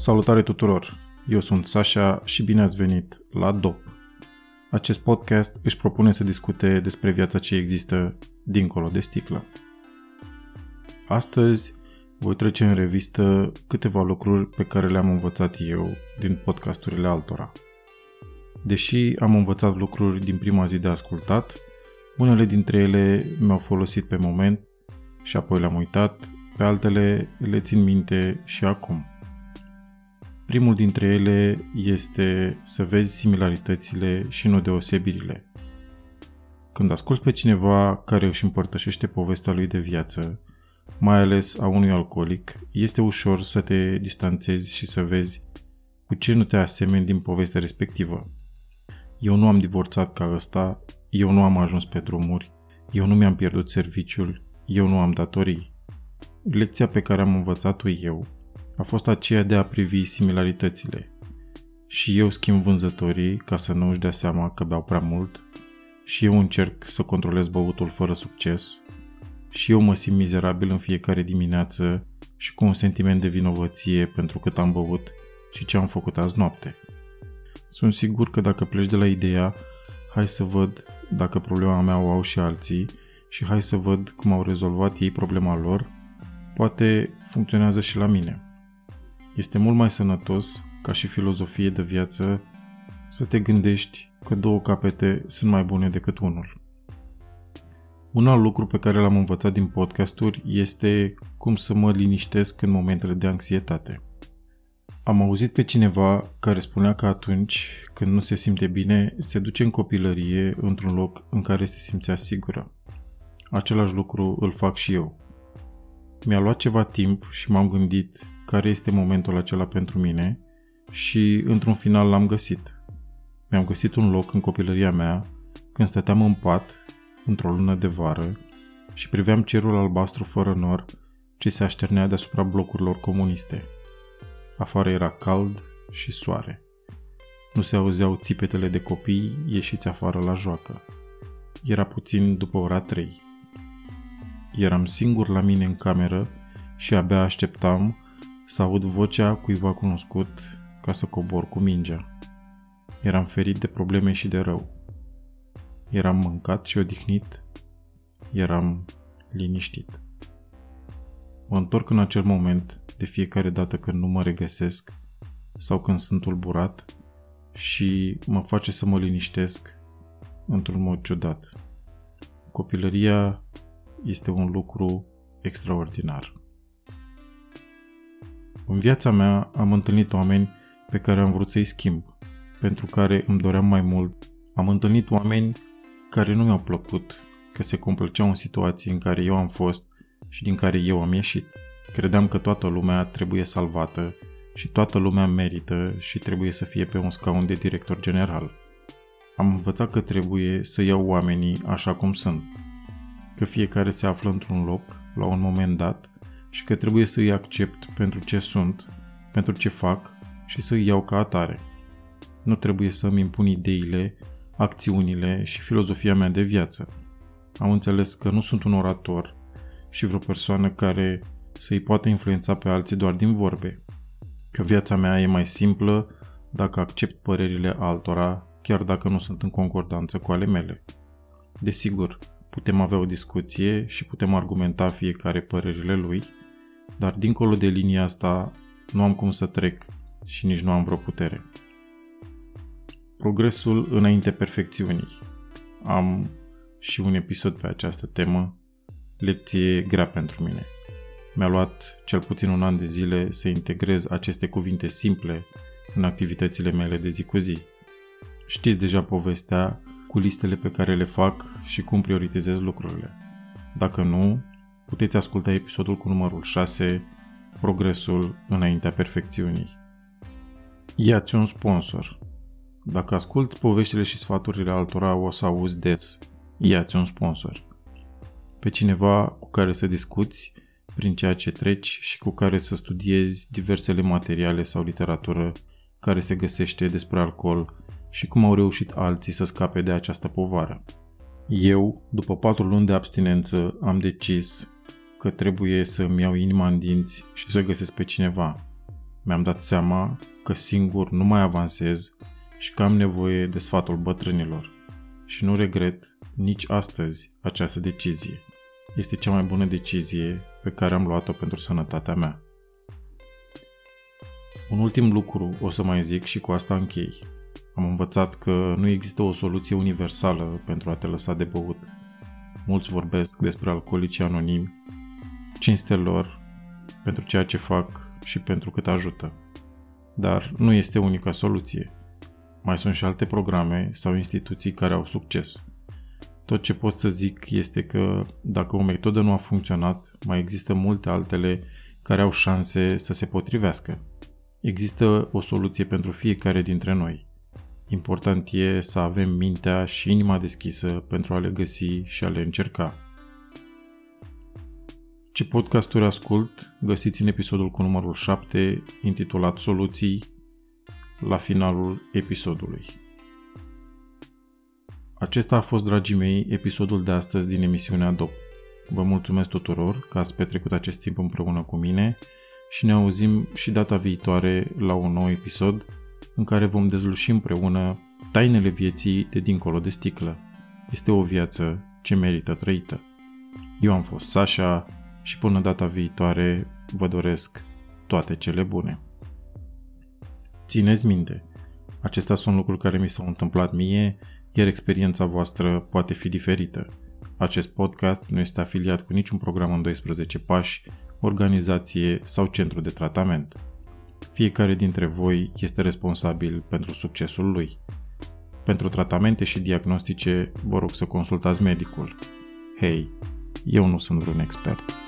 Salutare tuturor! Eu sunt Sasha și bine ați venit la DOP. Acest podcast își propune să discute despre viața ce există dincolo de sticlă. Astăzi voi trece în revistă câteva lucruri pe care le-am învățat eu din podcasturile altora. Deși am învățat lucruri din prima zi de ascultat, unele dintre ele mi-au folosit pe moment și apoi le-am uitat, pe altele le țin minte și acum. Primul dintre ele este să vezi similaritățile și nu deosebirile. Când asculți pe cineva care își împărtășește povestea lui de viață, mai ales a unui alcoolic, este ușor să te distanțezi și să vezi cu ce nu te asemeni din povestea respectivă. Eu nu am divorțat ca ăsta, eu nu am ajuns pe drumuri, eu nu mi-am pierdut serviciul, eu nu am datorii. Lecția pe care am învățat-o eu a fost aceea de a privi similaritățile. Și eu schimb vânzătorii ca să nu își dea seama că beau prea mult, și eu încerc să controlez băutul fără succes, și eu mă simt mizerabil în fiecare dimineață și cu un sentiment de vinovăție pentru cât am băut și ce am făcut azi noapte. Sunt sigur că dacă pleci de la ideea, hai să văd dacă problema mea o au și alții și hai să văd cum au rezolvat ei problema lor, poate funcționează și la mine. Este mult mai sănătos, ca și filozofie de viață, să te gândești că două capete sunt mai bune decât unul. Un alt lucru pe care l-am învățat din podcasturi este cum să mă liniștesc în momentele de anxietate. Am auzit pe cineva care spunea că atunci când nu se simte bine, se duce în copilărie într-un loc în care se simțea sigură. Același lucru îl fac și eu. Mi-a luat ceva timp și m-am gândit care este momentul acela pentru mine și într-un final l-am găsit. Mi-am găsit un loc în copilăria mea când stăteam în pat într-o lună de vară și priveam cerul albastru fără nor ce se așternea deasupra blocurilor comuniste. Afară era cald și soare. Nu se auzeau țipetele de copii ieșiți afară la joacă. Era puțin după ora trei. Eram singur la mine în cameră și abia așteptam să aud vocea cuiva cunoscut ca să cobor cu mingea. Eram ferit de probleme și de rău. Eram mâncat și odihnit. Eram liniștit. Mă întorc în acel moment de fiecare dată când nu mă regăsesc sau când sunt tulburat și mă face să mă liniștesc într-un mod ciudat. Copilăria este un lucru extraordinar. În viața mea am întâlnit oameni pe care am vrut să-i schimb, pentru care îmi doream mai mult. Am întâlnit oameni care nu mi-au plăcut, că se complăceau în situații în care eu am fost și din care eu am ieșit. Credeam că toată lumea trebuie salvată și toată lumea merită și trebuie să fie pe un scaun de director general. Am învățat că trebuie să iau oamenii așa cum sunt, că fiecare se află într-un loc, la un moment dat, și că trebuie să îi accept pentru ce sunt, pentru ce fac și să îi iau ca atare. Nu trebuie să îmi impun ideile, acțiunile și filozofia mea de viață. Am înțeles că nu sunt un orator și vreo persoană care să-i poată influența pe alții doar din vorbe. Că viața mea e mai simplă dacă accept părerile altora, chiar dacă nu sunt în concordanță cu ale mele. Desigur, putem avea o discuție și putem argumenta fiecare părerile lui, dar dincolo de linia asta nu am cum să trec și nici nu am vreo putere. Progresul înainte perfecțiunii. Am și un episod pe această temă, lecție grea pentru mine. Mi-a luat cel puțin un an de zile să integrez aceste cuvinte simple în activitățile mele de zi cu zi. Știți deja povestea cu listele pe care le fac și cum prioritizez lucrurile. Dacă nu, puteți asculta episodul cu numărul 6, Progresul înaintea perfecțiunii. Iați un sponsor. Dacă asculți poveștile și sfaturile altora, o să auzi des. Iați un sponsor. Pe cineva cu care să discuți prin ceea ce treci și cu care să studiezi diversele materiale sau literatură care se găsește despre alcool și cum au reușit alții să scape de această povară. Eu, după patru luni de abstinență, am decis că trebuie să-mi iau inima în dinți și să găsesc pe cineva. mi-am dat seama că singur nu mai avansez și că am nevoie de sfatul bătrânilor. Și nu regret nici astăzi această decizie. Este cea mai bună decizie pe care am luat-o pentru sănătatea mea. Un ultim lucru o să mai zic și cu asta închei. Am învățat că nu există o soluție universală pentru a te lăsa de băut. Mulți vorbesc despre alcoolici anonimi, cinstelor pentru ceea ce fac și pentru cât ajută. Dar nu este unica soluție. Mai sunt și alte programe sau instituții care au succes. Tot ce pot să zic este că dacă o metodă nu a funcționat, mai există multe altele care au șanse să se potrivească. Există o soluție pentru fiecare dintre noi. Important e să avem mintea și inima deschisă pentru a le găsi și a le încerca. Ce podcasturi ascult găsiți în episodul cu numărul 7, intitulat Soluții, la finalul episodului. Acesta a fost, dragii mei, episodul de astăzi din emisiunea DOP. Vă mulțumesc tuturor că ați petrecut acest timp împreună cu mine și ne auzim și data viitoare la un nou episod în care vom dezluși împreună tainele vieții de dincolo de sticlă. Este o viață ce merită trăită. Eu am fost Sasha și până data viitoare vă doresc toate cele bune. Țineți minte, acestea sunt lucruri care mi s-au întâmplat mie, iar experiența voastră poate fi diferită. Acest podcast nu este afiliat cu niciun program în 12 pași, organizație sau centru de tratament. Fiecare dintre voi este responsabil pentru succesul lui. Pentru tratamente și diagnostice, vă rog să consultați medicul. Hei, eu nu sunt vreun expert.